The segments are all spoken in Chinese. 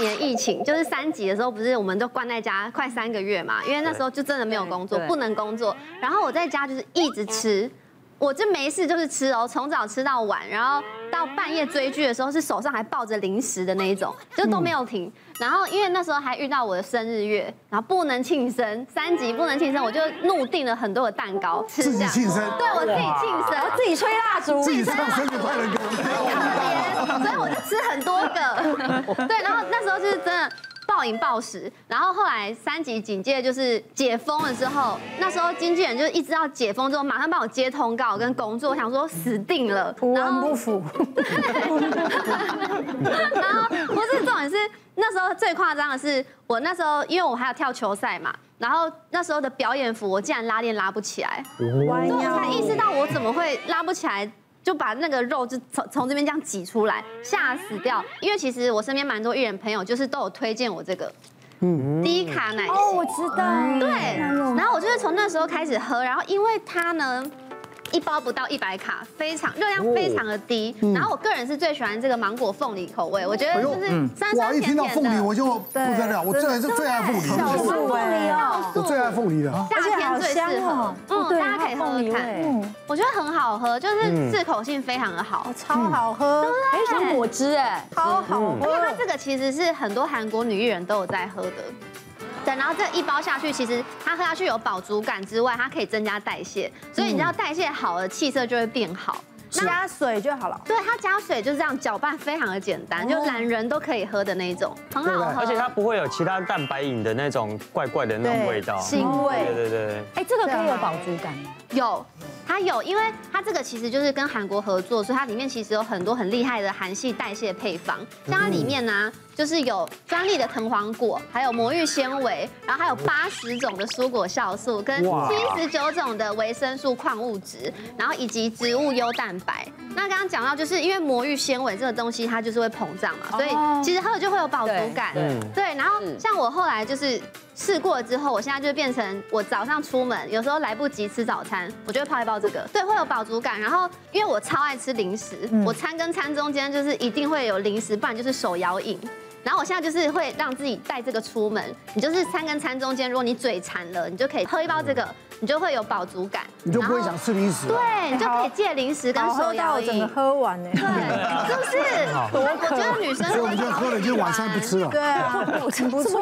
年疫情就是三级的时候，不是我们都关在家快三个月嘛？因为那时候就真的没有工作，不能工作。然后我在家就是一直吃。我就没事，就是吃哦，从早吃到晚，然后到半夜追剧的时候，是手上还抱着零食的那一种，就都没有停。然后因为那时候还遇到我的生日月，然后不能庆生，三级不能庆生，我就怒订了很多的蛋糕吃。自己庆生？对，我自己庆生，我自己吹蜡烛，自己唱生日快乐歌，所以我就吃很多个。对，然后那时候就是真的。暴饮暴食，然后后来三级警戒就是解封了之后，那时候经纪人就一直要解封之后，马上帮我接通告跟工作，我想说死定了，图文不符。然后不是重点是那时候最夸张的是，我那时候因为我还要跳球赛嘛，然后那时候的表演服我竟然拉链拉不起来，我才意识到我怎么会拉不起来。就把那个肉就从从这边这样挤出来，吓死掉。因为其实我身边蛮多艺人朋友，就是都有推荐我这个，嗯，低卡奶昔。哦，我知道。对，然后我就是从那时候开始喝，然后因为它呢。一包不到一百卡，非常热量非常的低。然后我个人是最喜欢这个芒果凤梨口味，我觉得就是酸酸甜甜的。哇，一听到凤梨我就不得了，我最爱是最爱凤梨。小树梨哦，我最爱凤梨的，夏天最适合。嗯，大家可以喝喝看，嗯，我觉得很好喝，就是适口性非常的好，超好喝，对，像果汁哎，超好喝。因为它这个其实是很多韩国女艺人都有在喝的。对，然后这一包下去，其实它喝下去有饱足感之外，它可以增加代谢，所以你知道代谢好了，气色就会变好。加水就好了。对，它加水就是这样搅拌，非常的简单，就懒人都可以喝的那种，很好喝。而且它不会有其他蛋白饮的那种怪怪的那种味道，腥味。对对对。哎，这个可以有饱足感吗？有，它有，因为它这个其实就是跟韩国合作，所以它里面其实有很多很厉害的韩系代谢配方，像它里面呢。就是有专利的藤黄果，还有魔芋纤维，然后还有八十种的蔬果酵素，跟七十九种的维生素矿物质，然后以及植物优蛋白。那刚刚讲到，就是因为魔芋纤维这个东西，它就是会膨胀嘛，所以其实喝了就会有饱足感。对，然后像我后来就是试过了之后，我现在就变成我早上出门，有时候来不及吃早餐，我就会泡一包这个，对，会有饱足感。然后因为我超爱吃零食，我餐跟餐中间就是一定会有零食，不然就是手摇饮。然后我现在就是会让自己带这个出门，你就是餐跟餐中间，如果你嘴馋了，你就可以喝一包这个。你就会有饱足感，你就不会想吃零食。对，你就可以戒零食跟手摇饮。整个喝完呢？对，是不是？我觉得女生，所以我们就喝了，就晚餐不吃了。对啊，不错，不错。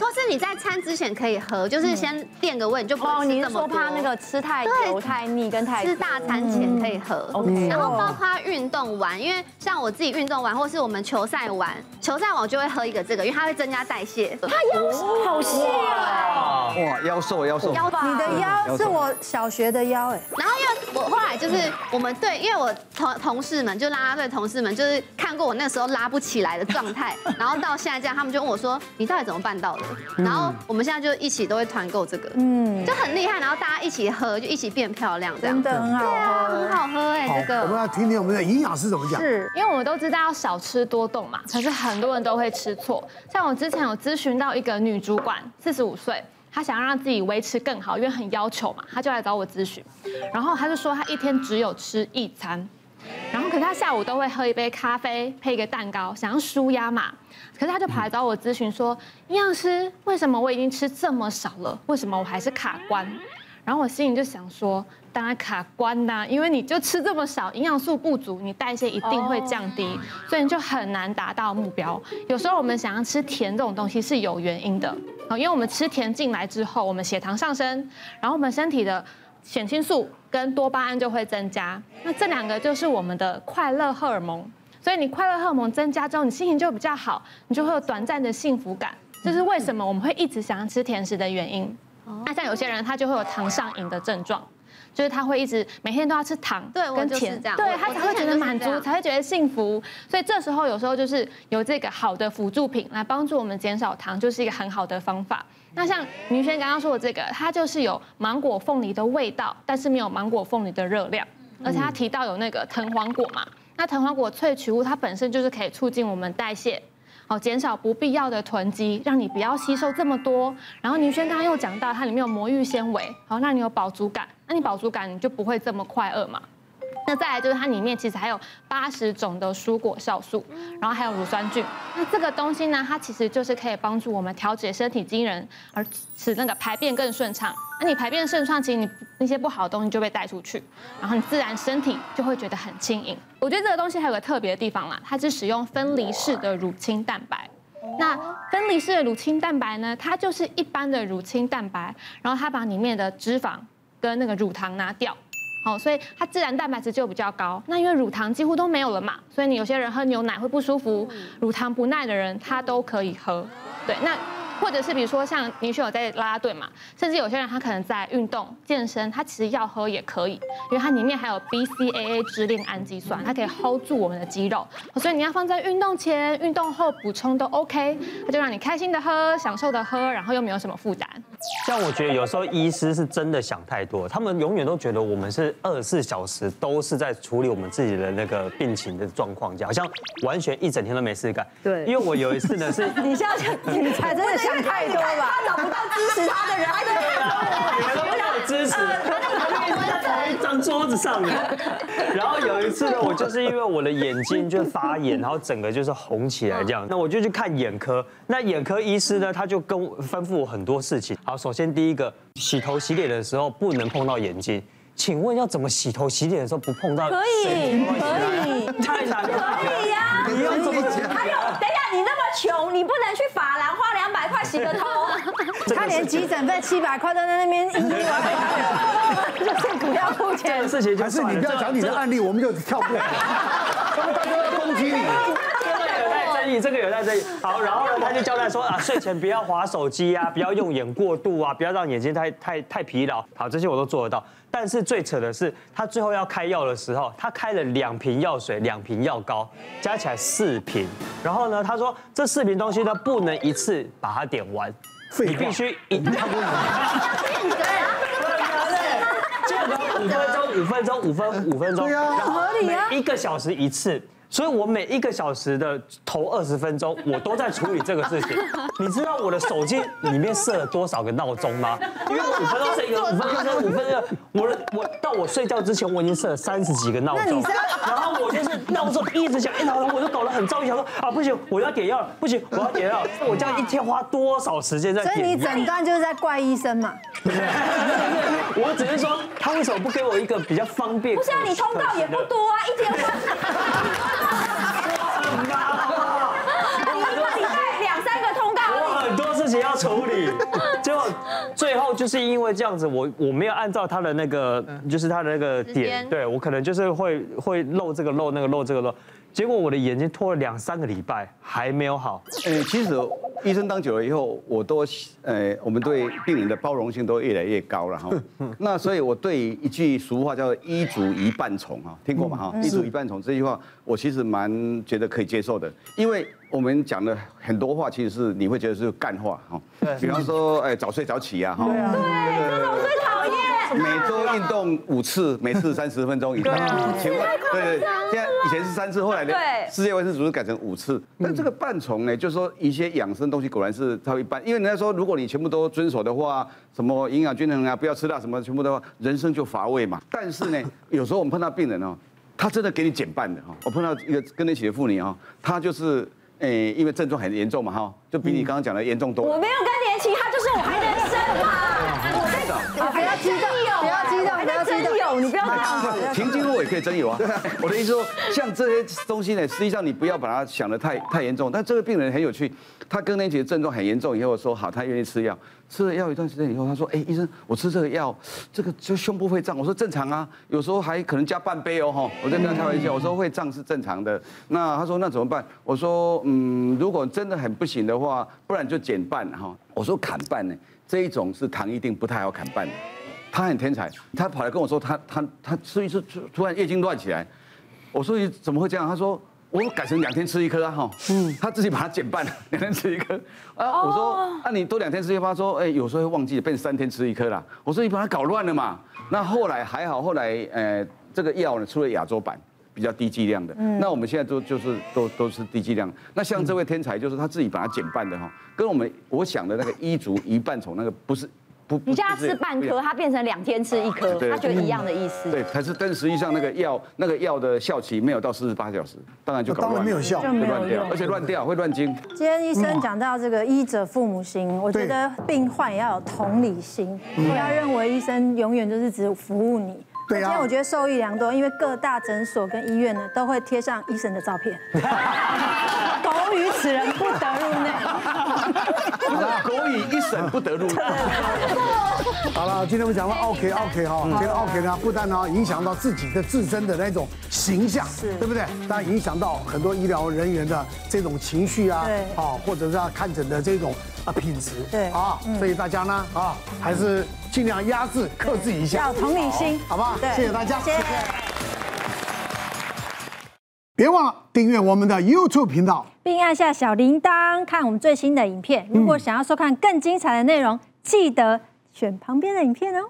或是你在餐之前可以喝，就是先垫个胃，你就不会吃这么多。说怕那个吃太油、太腻跟太。吃大餐前可以喝。然后包括运动完，因为像我自己运动完，或是我们球赛完，球赛完我就会喝一个这个，因为它会增加代谢。它腰好细啊！哇，腰瘦腰瘦。腰吧，你的腰。是我小学的腰哎，然后因为我后来就是我们队，因为我同同事们就拉拉队同事们就是看过我那时候拉不起来的状态，然后到现在这样，他们就问我说：“你到底怎么办到的？”然后我们现在就一起都会团购这个，嗯，就很厉害，然后大家一起喝，就一起变漂亮，这样真的很好喝，对啊，很好喝哎，这个我们要听听我们的营养师怎么讲。是因为我们都知道要少吃多动嘛，可是很多人都会吃错。像我之前有咨询到一个女主管，四十五岁。他想要让自己维持更好，因为很要求嘛，他就来找我咨询。然后他就说他一天只有吃一餐，然后可是他下午都会喝一杯咖啡配一个蛋糕，想要舒压嘛。可是他就跑来找我咨询说，营养师，为什么我已经吃这么少了，为什么我还是卡关？然后我心里就想说。当然卡关呐，因为你就吃这么少，营养素不足，你代谢一定会降低，所以你就很难达到目标。有时候我们想要吃甜这种东西是有原因的，因为我们吃甜进来之后，我们血糖上升，然后我们身体的血清素跟多巴胺就会增加，那这两个就是我们的快乐荷尔蒙，所以你快乐荷尔蒙增加之后，你心情就比较好，你就会有短暂的幸福感，这是为什么我们会一直想要吃甜食的原因。那像有些人他就会有糖上瘾的症状。就是他会一直每天都要吃糖对跟甜，对，他才会觉得满足，才会觉得幸福。所以这时候有时候就是有这个好的辅助品来帮助我们减少糖，就是一个很好的方法。那像明轩刚刚说的这个，它就是有芒果凤梨的味道，但是没有芒果凤梨的热量，而且他提到有那个藤黄果嘛，那藤黄果萃取物它本身就是可以促进我们代谢。好，减少不必要的囤积，让你不要吸收这么多。然后宁轩刚刚又讲到，它里面有魔芋纤维，好，让你有饱足感。那你饱足感，你就不会这么快饿嘛。那再来就是它里面其实还有八十种的蔬果酵素，然后还有乳酸菌。那这个东西呢，它其实就是可以帮助我们调节身体机能，而使那个排便更顺畅。那你排便顺畅，其实你那些不好的东西就被带出去，然后你自然身体就会觉得很轻盈。我觉得这个东西还有个特别的地方啦，它是使用分离式的乳清蛋白。那分离式的乳清蛋白呢，它就是一般的乳清蛋白，然后它把里面的脂肪跟那个乳糖拿掉。哦，所以它自然蛋白质就比较高。那因为乳糖几乎都没有了嘛，所以你有些人喝牛奶会不舒服，乳糖不耐的人他都可以喝。对，那。或者是比如说像你需有在拉拉队嘛，甚至有些人他可能在运动健身，他其实要喝也可以，因为它里面还有 BCAA 支链氨基酸，它可以 hold 住我们的肌肉，所以你要放在运动前、运动后补充都 OK，它就让你开心的喝、享受的喝，然后又没有什么负担。像我觉得有时候医师是真的想太多，他们永远都觉得我们是二十四小时都是在处理我们自己的那个病情的状况，这样好像完全一整天都没事干。对，因为我有一次呢是，你现在你才真的。想太多了，他找不到支持他的人，还在你们都没有支持，他在一张桌子上面。然后有一次呢，我就是因为我的眼睛就发炎，然后整个就是红起来这样，那我就去看眼科。那眼科医师呢，他就跟我吩咐我很多事情。好，首先第一个，洗头洗脸的时候不能碰到眼睛。请问要怎么洗头洗脸的时候不碰到？可以，可以，太难了。可以呀，你要怎么讲？还有，等一下，你那么穷，你不能去法兰花两百块洗个头。他连急诊费七百块都在那边一一完，就是不要付钱的事情。还是你不要讲你的案例，我们就跳过来。大家要攻击你。这个有在这里，好，然后呢，他就交代说啊，睡前不要划手机啊，不要用眼过度啊，不要让眼睛太太太疲劳。好，这些我都做得到。但是最扯的是，他最后要开药的时候，他开了两瓶药水，两瓶药膏，加起来四瓶。然后呢，他说这四瓶东西呢，不能一次把它点完，你必须一定要。五分钟，五分钟，五分五分钟，对啊，合理啊一个小时一次。所以，我每一个小时的头二十分钟，我都在处理这个事情。你知道我的手机里面设了多少个闹钟吗？因为五分钟是一个，五分钟是五分钟。我的我到我睡觉之前，我已经设了三十几个闹钟。然后我就是闹钟一直响，一闹钟我就搞得很着急，想说啊不行，我要点药了，不行，我要点药。我这样一天花多少时间在点？所以你诊断就是在怪医生嘛？我只是说，他为什么不给我一个比较方便？不是啊，你通告也不多啊，一天花。要处理，就最后就是因为这样子，我我没有按照他的那个，就是他的那个点，对我可能就是会会漏这个漏那个漏这个漏，结果我的眼睛拖了两三个礼拜还没有好。嗯，其实医生当久了以后，我都呃，我们对病人的包容性都越来越高了哈。那所以我对一句俗话叫“医嘱一半从”哈，听过吗哈？“医嘱一半从”这句话，我其实蛮觉得可以接受的，因为。我们讲的很多话，其实是你会觉得是干话哈。对。比方说，哎，早睡早起啊，哈。对，这种最讨厌。每周运动五次，每次三十分钟以上。请问，对对，现在以前是三次，后来呢？世界卫生组织改成五次。但这个半从呢，就是说一些养生东西果然是超一般，因为人家说，如果你全部都遵守的话，什么营养均衡啊，不要吃辣什么，全部的话，人生就乏味嘛。但是呢，有时候我们碰到病人哦，他真的给你减半的哈。我碰到一个跟你一起的妇女哦，她就是。哎，因为症状很严重嘛，哈，就比你刚刚讲的严重多。我没有更年期，他就是我还能生嘛。不要激动，不要激动，不要有，你不要这样子。停经后也可以真有啊。我的意思说，像这些东西呢，实际上你不要把它想得太太严重。但这个病人很有趣，他更年期的症状很严重以后说好，他愿意吃药。吃了药一段时间以后，他说：“哎，医生，我吃这个药，这个就胸部会胀。”我说：“正常啊，有时候还可能加半杯哦，哈。”我在跟他开玩笑，我说：“会胀是正常的。”那他说：“那怎么办？”我说：“嗯，如果真的很不行的话，不然就减半哈。”我说：“砍半呢？这一种是糖一定不太好砍半的。”他很天才，他跑来跟我说：“他他他吃一次突突然月经乱起来。”我说：“你怎么会这样？”他说。我改成两天吃一颗啊，哈，嗯，他自己把它减半了，两天吃一颗，啊，我说，那你多两天吃一颗，他说，哎，有时候会忘记，变三天吃一颗啦，我说你把它搞乱了嘛，那后来还好，后来，呃，这个药呢出了亚洲版，比较低剂量的，嗯。那我们现在都就是都都是低剂量，那像这位天才就是他自己把它减半的哈，跟我们我想的那个医嘱一半从那个不是不，你叫他吃半颗，他变成两天吃一颗，他觉得一样的意思。对，可是但实际上那个药那个药的效期没有到四十八小时，当然就搞乱，当然没有效，会乱掉，而且乱掉会乱经。今天医生讲到这个医者父母心，我觉得病患也要有同理心，不要认为医生永远就是只服务你。对啊。今天我觉得受益良多，因为各大诊所跟医院呢都会贴上医生的照片。狗与此人不得入内。狗以一神不得入。好了，今天我们讲到 OK OK 哈，这个 OK 呢，不但呢影响到自己的自身的那种形象，是。对不对？当然影响到很多医疗人员的这种情绪啊，对，啊，或者是要看诊的这种啊品质，对，啊，所以大家呢，啊，还是尽量压制、克制一下，要同理心，好不好？谢谢大家，谢谢。别忘了订阅我们的 YouTube 频道，并按下小铃铛，看我们最新的影片。如果想要收看更精彩的内容，记得选旁边的影片哦。